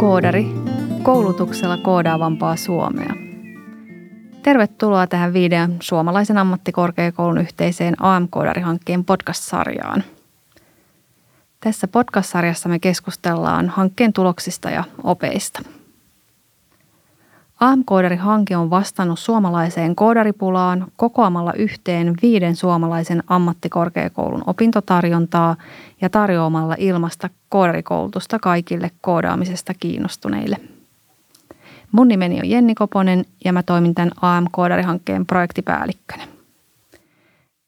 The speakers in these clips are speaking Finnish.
Koodari, koulutuksella koodaavampaa Suomea. Tervetuloa tähän viiden suomalaisen ammattikorkeakoulun yhteiseen AM-koodarihankkeen podcast-sarjaan. Tässä podcast-sarjassa me keskustellaan hankkeen tuloksista ja opeista – AM-koodari-hanke on vastannut suomalaiseen koodaripulaan kokoamalla yhteen viiden suomalaisen ammattikorkeakoulun opintotarjontaa ja tarjoamalla ilmasta koodarikoulutusta kaikille koodaamisesta kiinnostuneille. Mun nimeni on Jenni Koponen ja mä toimin tämän AM-koodarihankkeen projektipäällikkönä.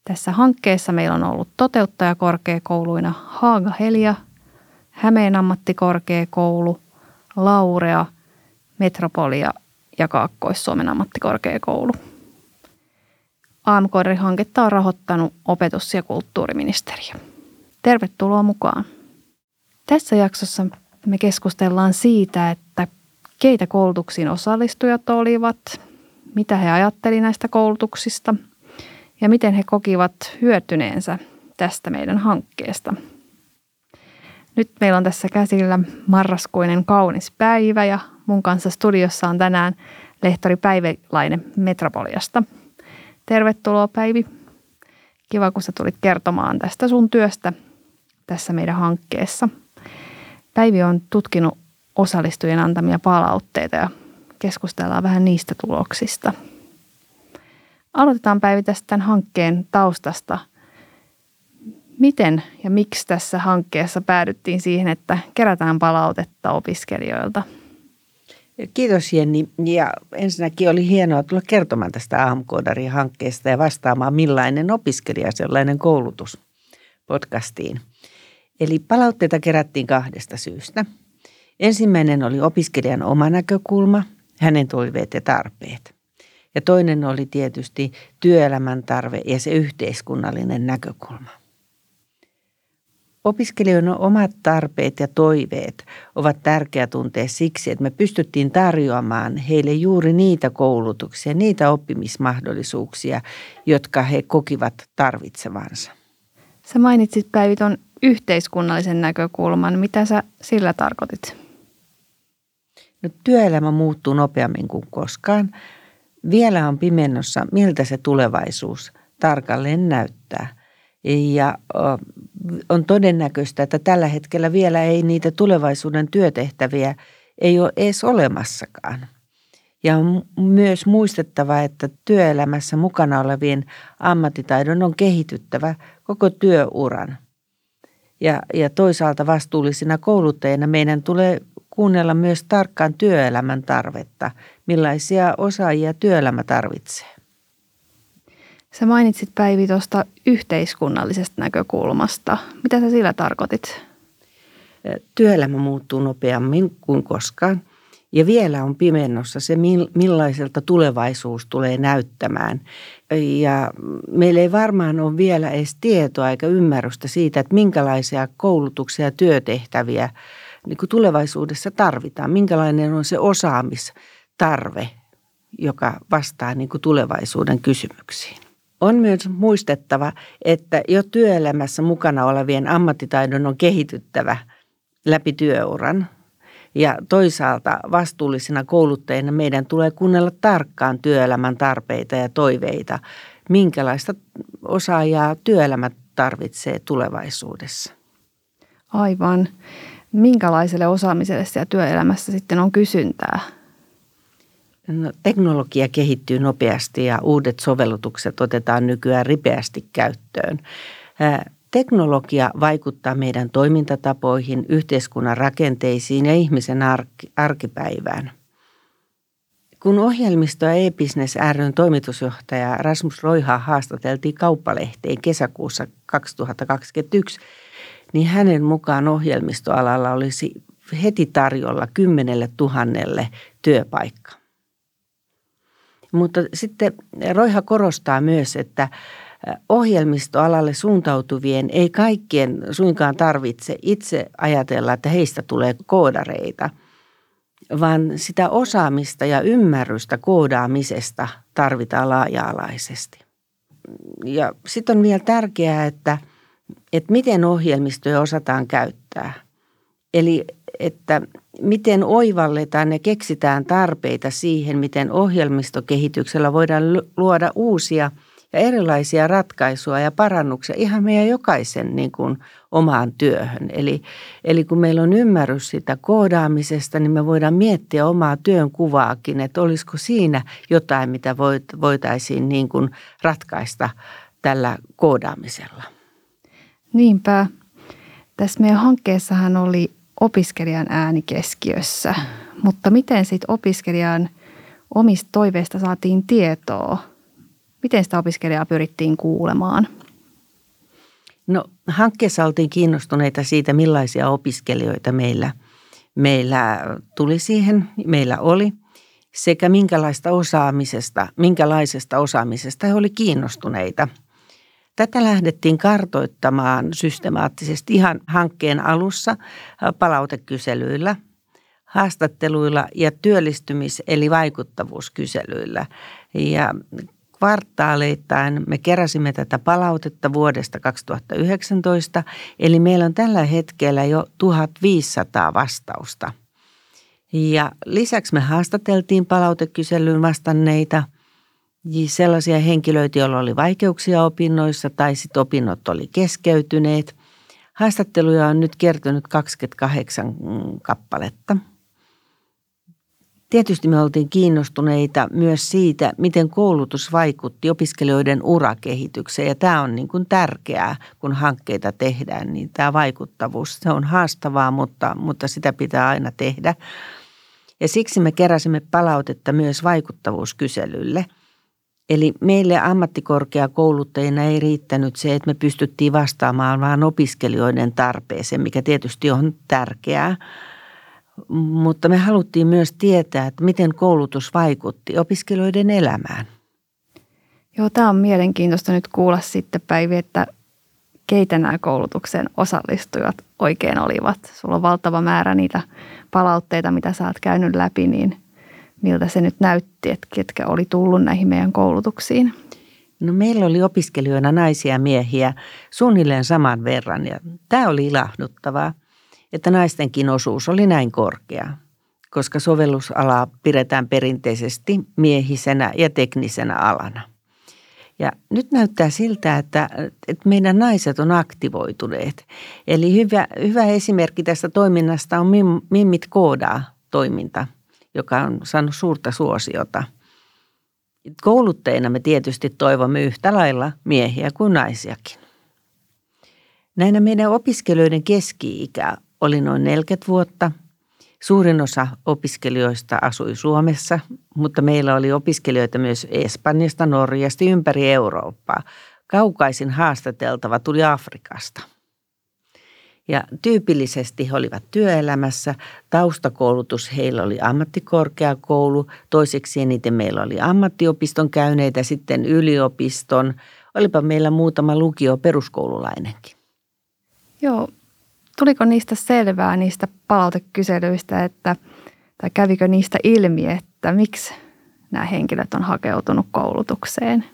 Tässä hankkeessa meillä on ollut toteuttajakorkeakouluina Haaga Helia, Hämeen ammattikorkeakoulu, Laurea, Metropolia ja Kaakkois-Suomen ammattikorkeakoulu. AMK-hanketta on rahoittanut opetus- ja kulttuuriministeriö. Tervetuloa mukaan. Tässä jaksossa me keskustellaan siitä, että keitä koulutuksiin osallistujat olivat, mitä he ajattelivat näistä koulutuksista ja miten he kokivat hyötyneensä tästä meidän hankkeesta. Nyt meillä on tässä käsillä marraskuinen kaunis päivä ja Mun kanssa studiossa on tänään lehtori Päivälainen Metropoliasta. Tervetuloa Päivi. Kiva, kun sä tulit kertomaan tästä sun työstä tässä meidän hankkeessa. Päivi on tutkinut osallistujien antamia palautteita ja keskustellaan vähän niistä tuloksista. Aloitetaan Päivi tästä tämän hankkeen taustasta. Miten ja miksi tässä hankkeessa päädyttiin siihen, että kerätään palautetta opiskelijoilta – Kiitos Jenni. Ja ensinnäkin oli hienoa tulla kertomaan tästä AMK-hankkeesta ja vastaamaan millainen opiskelija sellainen koulutus podcastiin. Eli palautteita kerättiin kahdesta syystä. Ensimmäinen oli opiskelijan oma näkökulma, hänen toiveet ja tarpeet. Ja toinen oli tietysti työelämän tarve ja se yhteiskunnallinen näkökulma. Opiskelijoiden omat tarpeet ja toiveet ovat tärkeä tuntea siksi, että me pystyttiin tarjoamaan heille juuri niitä koulutuksia, niitä oppimismahdollisuuksia, jotka he kokivat tarvitsevansa. Sä mainitsit Päivi yhteiskunnallisen näkökulman. Mitä sä sillä tarkoitit? No, työelämä muuttuu nopeammin kuin koskaan. Vielä on pimennossa, miltä se tulevaisuus tarkalleen näyttää – ja on todennäköistä, että tällä hetkellä vielä ei niitä tulevaisuuden työtehtäviä ei ole edes olemassakaan. Ja on myös muistettava, että työelämässä mukana olevien ammattitaidon on kehityttävä koko työuran. Ja, ja toisaalta vastuullisina kouluttajina meidän tulee kuunnella myös tarkkaan työelämän tarvetta, millaisia osaajia työelämä tarvitsee. Sä mainitsit Päivi tuosta yhteiskunnallisesta näkökulmasta. Mitä sä sillä tarkoitit? Työelämä muuttuu nopeammin kuin koskaan. Ja vielä on pimennossa se, millaiselta tulevaisuus tulee näyttämään. Ja meillä ei varmaan ole vielä edes tietoa eikä ymmärrystä siitä, että minkälaisia koulutuksia ja työtehtäviä niin kuin tulevaisuudessa tarvitaan. Minkälainen on se osaamistarve, joka vastaa niin kuin tulevaisuuden kysymyksiin. On myös muistettava, että jo työelämässä mukana olevien ammattitaidon on kehityttävä läpi työuran. Ja toisaalta vastuullisina kouluttajina meidän tulee kuunnella tarkkaan työelämän tarpeita ja toiveita, minkälaista osaajaa työelämä tarvitsee tulevaisuudessa. Aivan. Minkälaiselle osaamiselle siellä työelämässä sitten on kysyntää? No, teknologia kehittyy nopeasti ja uudet sovellutukset otetaan nykyään ripeästi käyttöön. Teknologia vaikuttaa meidän toimintatapoihin, yhteiskunnan rakenteisiin ja ihmisen arkipäivään. Kun ohjelmisto ja e-business ryn toimitusjohtaja Rasmus Roiha haastateltiin kauppalehteen kesäkuussa 2021, niin hänen mukaan ohjelmistoalalla olisi heti tarjolla kymmenelle tuhannelle työpaikkaa. Mutta sitten Roiha korostaa myös, että ohjelmistoalalle suuntautuvien ei kaikkien suinkaan tarvitse itse ajatella, että heistä tulee koodareita, vaan sitä osaamista ja ymmärrystä koodaamisesta tarvitaan laaja-alaisesti. Ja sitten on vielä tärkeää, että, että miten ohjelmistoja osataan käyttää. Eli että miten oivalletaan ja keksitään tarpeita siihen, miten ohjelmistokehityksellä voidaan luoda uusia ja erilaisia ratkaisuja ja parannuksia ihan meidän jokaisen niin kuin omaan työhön. Eli, eli kun meillä on ymmärrys sitä koodaamisesta, niin me voidaan miettiä omaa työn kuvaakin, että olisiko siinä jotain, mitä voitaisiin niin kuin ratkaista tällä koodaamisella. Niinpä. Tässä meidän hankkeessahan oli opiskelijan ääni keskiössä, mutta miten sitten opiskelijan omista toiveista saatiin tietoa? Miten sitä opiskelijaa pyrittiin kuulemaan? No hankkeessa oltiin kiinnostuneita siitä, millaisia opiskelijoita meillä, meillä tuli siihen, meillä oli, sekä minkälaista osaamisesta, minkälaisesta osaamisesta he olivat kiinnostuneita – Tätä lähdettiin kartoittamaan systemaattisesti ihan hankkeen alussa palautekyselyillä, haastatteluilla ja työllistymis- eli vaikuttavuuskyselyillä. Ja kvartaaleittain me keräsimme tätä palautetta vuodesta 2019, eli meillä on tällä hetkellä jo 1500 vastausta. Ja lisäksi me haastateltiin palautekyselyyn vastanneita – sellaisia henkilöitä, joilla oli vaikeuksia opinnoissa tai sitten opinnot oli keskeytyneet. Haastatteluja on nyt kertynyt 28 kappaletta. Tietysti me oltiin kiinnostuneita myös siitä, miten koulutus vaikutti opiskelijoiden urakehitykseen. Ja tämä on niin kuin tärkeää, kun hankkeita tehdään, niin tämä vaikuttavuus, se on haastavaa, mutta, mutta sitä pitää aina tehdä. Ja siksi me keräsimme palautetta myös vaikuttavuuskyselylle – Eli meille ammattikorkeakouluttajina ei riittänyt se, että me pystyttiin vastaamaan vaan opiskelijoiden tarpeeseen, mikä tietysti on tärkeää. Mutta me haluttiin myös tietää, että miten koulutus vaikutti opiskelijoiden elämään. Joo, tämä on mielenkiintoista nyt kuulla sitten Päivi, että keitä nämä koulutuksen osallistujat oikein olivat. Sulla on valtava määrä niitä palautteita, mitä sä oot käynyt läpi, niin miltä se nyt näytti, että ketkä oli tullut näihin meidän koulutuksiin? No meillä oli opiskelijoina naisia ja miehiä suunnilleen saman verran ja tämä oli ilahduttavaa, että naistenkin osuus oli näin korkea, koska sovellusalaa pidetään perinteisesti miehisenä ja teknisenä alana. Ja nyt näyttää siltä, että, että meidän naiset on aktivoituneet. Eli hyvä, hyvä esimerkki tästä toiminnasta on Mimmit koodaa toiminta – joka on saanut suurta suosiota. Kouluttajina me tietysti toivomme yhtä lailla miehiä kuin naisiakin. Näinä meidän opiskelijoiden keski-ikä oli noin 40 vuotta. Suurin osa opiskelijoista asui Suomessa, mutta meillä oli opiskelijoita myös Espanjasta, Norjasta, ympäri Eurooppaa. Kaukaisin haastateltava tuli Afrikasta. Ja tyypillisesti he olivat työelämässä. Taustakoulutus heillä oli ammattikorkeakoulu. Toiseksi eniten meillä oli ammattiopiston käyneitä, sitten yliopiston. Olipa meillä muutama lukio peruskoululainenkin. Joo. Tuliko niistä selvää niistä palautekyselyistä, että, tai kävikö niistä ilmi, että miksi nämä henkilöt on hakeutunut koulutukseen?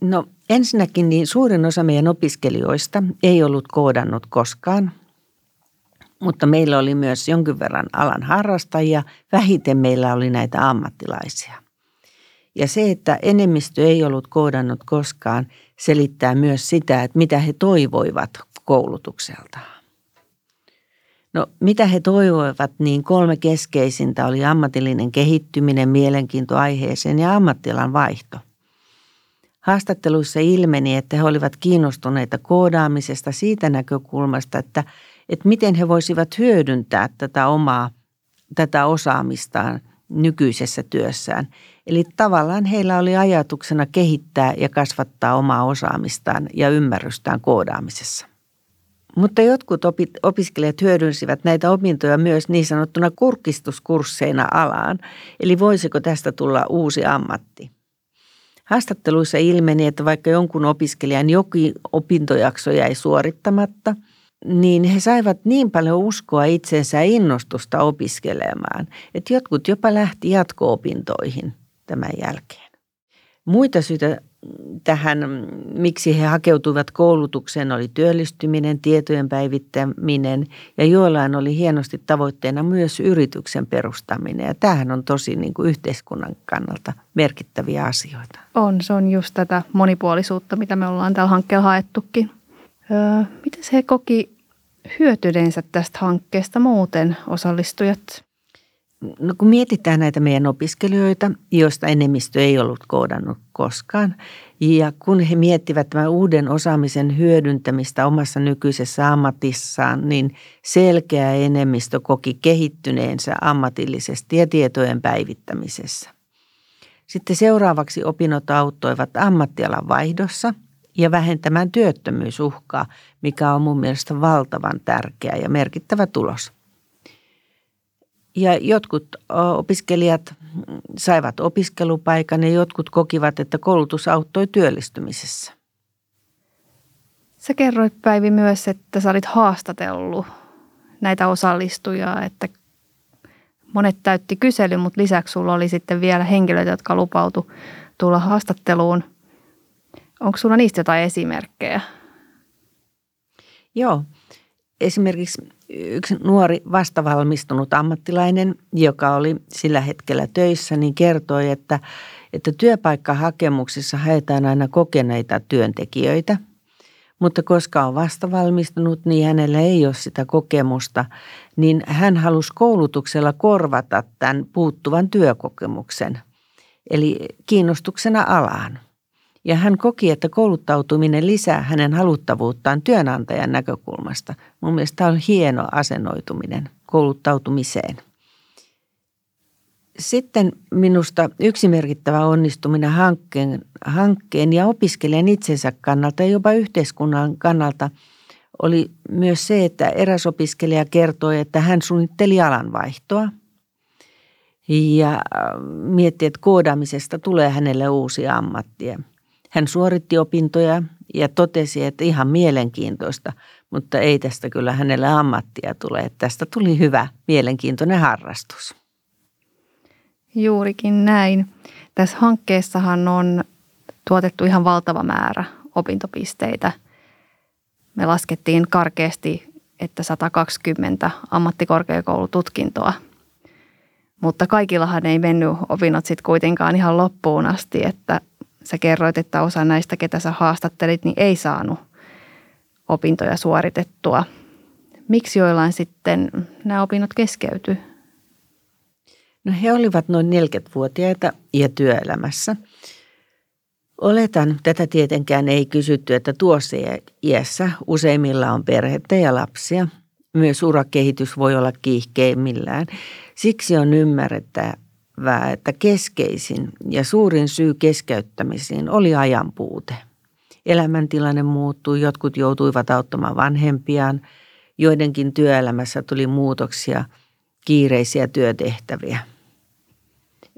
No ensinnäkin niin suurin osa meidän opiskelijoista ei ollut koodannut koskaan, mutta meillä oli myös jonkin verran alan harrastajia. Vähiten meillä oli näitä ammattilaisia. Ja se, että enemmistö ei ollut koodannut koskaan, selittää myös sitä, että mitä he toivoivat koulutukselta. No mitä he toivoivat, niin kolme keskeisintä oli ammatillinen kehittyminen, mielenkiinto aiheeseen ja ammattilan vaihto. Haastatteluissa ilmeni, että he olivat kiinnostuneita koodaamisesta siitä näkökulmasta, että, että miten he voisivat hyödyntää tätä omaa, tätä osaamistaan nykyisessä työssään. Eli tavallaan heillä oli ajatuksena kehittää ja kasvattaa omaa osaamistaan ja ymmärrystään koodaamisessa. Mutta jotkut opiskelijat hyödynsivät näitä opintoja myös niin sanottuna kurkistuskursseina alaan. Eli voisiko tästä tulla uusi ammatti? Haastatteluissa ilmeni, että vaikka jonkun opiskelijan jokin opintojakso jäi suorittamatta, niin he saivat niin paljon uskoa itseensä innostusta opiskelemaan, että jotkut jopa lähti jatko-opintoihin tämän jälkeen. Muita syitä tähän, miksi he hakeutuivat koulutukseen, oli työllistyminen, tietojen päivittäminen ja joillain oli hienosti tavoitteena myös yrityksen perustaminen. Ja tämähän on tosi niin kuin yhteiskunnan kannalta merkittäviä asioita. On, se on just tätä monipuolisuutta, mitä me ollaan tällä hankkeella haettukin. Öö, miten he koki hyötyneensä tästä hankkeesta muuten osallistujat? No kun mietitään näitä meidän opiskelijoita, joista enemmistö ei ollut koodannut koskaan, ja kun he miettivät tämän uuden osaamisen hyödyntämistä omassa nykyisessä ammatissaan, niin selkeä enemmistö koki kehittyneensä ammatillisesti ja tietojen päivittämisessä. Sitten seuraavaksi opinnot auttoivat ammattialan vaihdossa ja vähentämään työttömyysuhkaa, mikä on mun mielestä valtavan tärkeä ja merkittävä tulos – ja jotkut opiskelijat saivat opiskelupaikan ja jotkut kokivat, että koulutus auttoi työllistymisessä. Sä kerroit Päivi myös, että sä olit haastatellut näitä osallistujia, että monet täytti kysely, mutta lisäksi sulla oli sitten vielä henkilöitä, jotka lupautu tulla haastatteluun. Onko sulla niistä jotain esimerkkejä? Joo. Esimerkiksi yksi nuori vastavalmistunut ammattilainen, joka oli sillä hetkellä töissä, niin kertoi, että, että työpaikkahakemuksissa haetaan aina kokeneita työntekijöitä. Mutta koska on vastavalmistunut, niin hänellä ei ole sitä kokemusta, niin hän halusi koulutuksella korvata tämän puuttuvan työkokemuksen, eli kiinnostuksena alaan. Ja hän koki, että kouluttautuminen lisää hänen haluttavuuttaan työnantajan näkökulmasta. Mun mielestä tämä on hieno asennoituminen kouluttautumiseen. Sitten minusta yksi merkittävä onnistuminen hankkeen, hankkeen ja opiskelijan itsensä kannalta ja jopa yhteiskunnan kannalta oli myös se, että eräs opiskelija kertoi, että hän suunnitteli alanvaihtoa ja mietti, että koodaamisesta tulee hänelle uusi ammatti. Hän suoritti opintoja ja totesi, että ihan mielenkiintoista, mutta ei tästä kyllä hänelle ammattia tule. Tästä tuli hyvä, mielenkiintoinen harrastus. Juurikin näin. Tässä hankkeessahan on tuotettu ihan valtava määrä opintopisteitä. Me laskettiin karkeasti, että 120 ammattikorkeakoulututkintoa. Mutta kaikillahan ei mennyt opinnot sitten kuitenkaan ihan loppuun asti, että sä kerroit, että osa näistä, ketä sä haastattelit, niin ei saanut opintoja suoritettua. Miksi joillain sitten nämä opinnot keskeytyi? No he olivat noin 40-vuotiaita ja työelämässä. Oletan, tätä tietenkään ei kysytty, että tuossa iässä useimmilla on perhettä ja lapsia. Myös urakehitys voi olla kiihkeimmillään. Siksi on ymmärrettävä, selvää, että keskeisin ja suurin syy keskeyttämisiin oli ajan puute. Elämäntilanne muuttui, jotkut joutuivat auttamaan vanhempiaan, joidenkin työelämässä tuli muutoksia, kiireisiä työtehtäviä.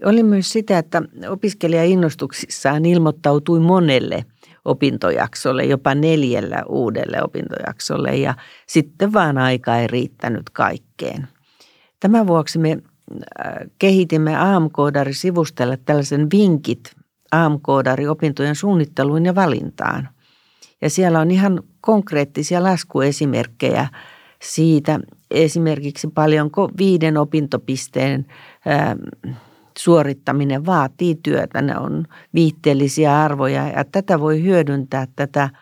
Oli myös sitä, että opiskelija innostuksissaan ilmoittautui monelle opintojaksolle, jopa neljällä uudelle opintojaksolle ja sitten vaan aika ei riittänyt kaikkeen. Tämän vuoksi me kehitimme AMK-sivustolle tällaisen vinkit AMK-opintojen suunnitteluun ja valintaan. Ja siellä on ihan konkreettisia laskuesimerkkejä siitä, esimerkiksi paljonko viiden opintopisteen suorittaminen vaatii työtä. Ne on viitteellisiä arvoja ja tätä voi hyödyntää tätä –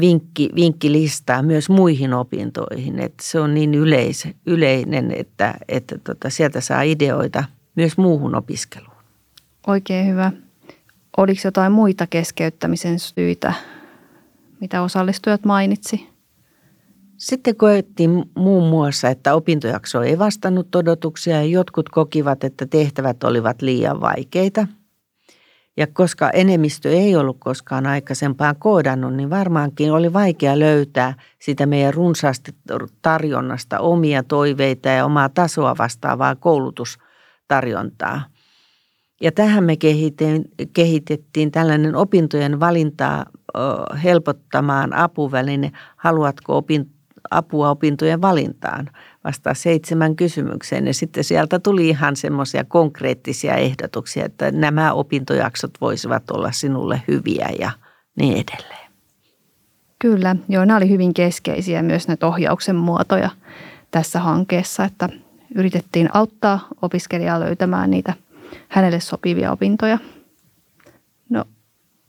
vinkki, vinkkilistaa myös muihin opintoihin. Että se on niin yleis, yleinen, että, että tota, sieltä saa ideoita myös muuhun opiskeluun. Oikein hyvä. Oliko jotain muita keskeyttämisen syitä, mitä osallistujat mainitsi? Sitten koettiin muun muassa, että opintojakso ei vastannut odotuksia ja jotkut kokivat, että tehtävät olivat liian vaikeita – ja koska enemmistö ei ollut koskaan aikaisempaan koodannut, niin varmaankin oli vaikea löytää sitä meidän runsaasti tarjonnasta omia toiveita ja omaa tasoa vastaavaa koulutustarjontaa. Ja tähän me kehitettiin tällainen opintojen valintaa helpottamaan apuväline, haluatko opin, apua opintojen valintaan. vastaa seitsemän kysymykseen. Ja sitten sieltä tuli ihan semmoisia konkreettisia ehdotuksia, että nämä opintojaksot voisivat olla sinulle hyviä ja niin edelleen. Kyllä, joo, nämä oli hyvin keskeisiä myös näitä ohjauksen muotoja tässä hankkeessa, että yritettiin auttaa opiskelijaa löytämään niitä hänelle sopivia opintoja. No,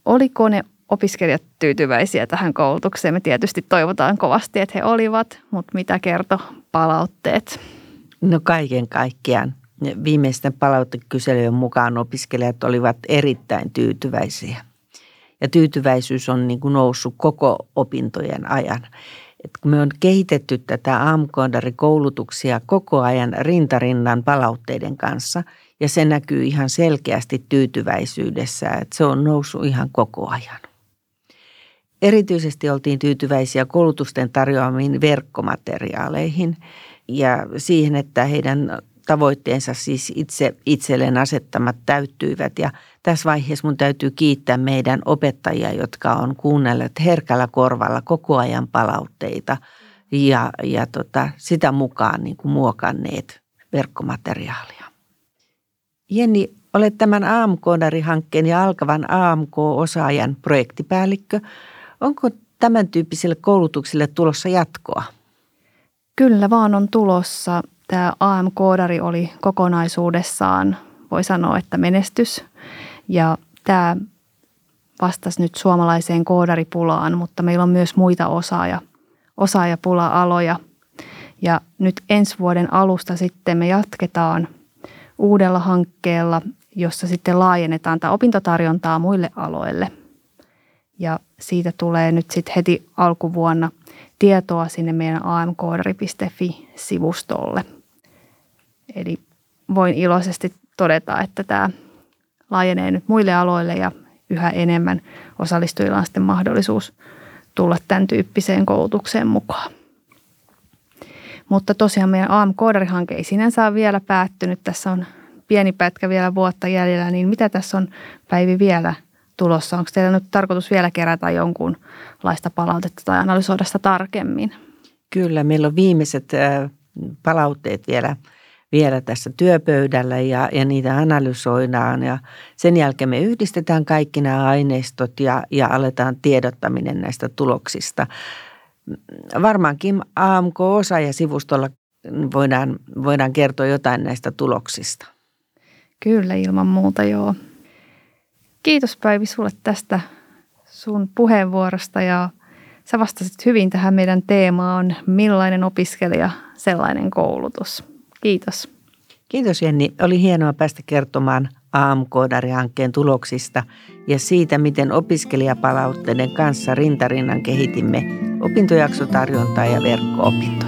oliko ne opiskelijat tyytyväisiä tähän koulutukseen? Me tietysti toivotaan kovasti, että he olivat, mutta mitä kertoo palautteet? No kaiken kaikkiaan. Viimeisten palautekyselyjen mukaan opiskelijat olivat erittäin tyytyväisiä. Ja tyytyväisyys on niin kuin noussut koko opintojen ajan. Et kun me on kehitetty tätä AMK-koulutuksia koko ajan rintarinnan palautteiden kanssa – ja se näkyy ihan selkeästi tyytyväisyydessä, että se on noussut ihan koko ajan. Erityisesti oltiin tyytyväisiä koulutusten tarjoamiin verkkomateriaaleihin ja siihen, että heidän tavoitteensa siis itse itselleen asettamat täyttyivät. Ja tässä vaiheessa mun täytyy kiittää meidän opettajia, jotka on kuunnelleet herkällä korvalla koko ajan palautteita ja, ja tota, sitä mukaan niin kuin muokanneet verkkomateriaalia. Jenni, olet tämän AMK-hankkeen ja alkavan AMK-osaajan projektipäällikkö. Onko tämän tyyppisille koulutuksille tulossa jatkoa? Kyllä vaan on tulossa. Tämä AM-koodari oli kokonaisuudessaan, voi sanoa, että menestys. Ja tämä vastasi nyt suomalaiseen koodaripulaan, mutta meillä on myös muita osaaja, osaajapula-aloja. Ja nyt ensi vuoden alusta sitten me jatketaan uudella hankkeella, jossa sitten laajennetaan tämä opintotarjontaa muille aloille. Ja siitä tulee nyt sitten heti alkuvuonna tietoa sinne meidän amkoodari.fi-sivustolle. Eli voin iloisesti todeta, että tämä laajenee nyt muille aloille ja yhä enemmän osallistujilla on sitten mahdollisuus tulla tämän tyyppiseen koulutukseen mukaan. Mutta tosiaan meidän AM-koodarihanke ei sinänsä ole vielä päättynyt. Tässä on pieni pätkä vielä vuotta jäljellä, niin mitä tässä on Päivi vielä tulossa? Onko teillä nyt tarkoitus vielä kerätä jonkunlaista palautetta tai analysoida sitä tarkemmin? Kyllä, meillä on viimeiset palautteet vielä, vielä tässä työpöydällä ja, ja niitä analysoidaan ja sen jälkeen me yhdistetään kaikki nämä aineistot ja, ja aletaan tiedottaminen näistä tuloksista varmaankin AMK-osa ja sivustolla voidaan, voidaan kertoa jotain näistä tuloksista. Kyllä, ilman muuta joo. Kiitos Päivi sulle tästä sun puheenvuorosta ja sä vastasit hyvin tähän meidän teemaan, millainen opiskelija, sellainen koulutus. Kiitos. Kiitos Jenni. Oli hienoa päästä kertomaan AMK-hankkeen tuloksista ja siitä, miten opiskelijapalautteiden kanssa rintarinnan kehitimme opintojaksotarjontaa ja verkko-opintoja.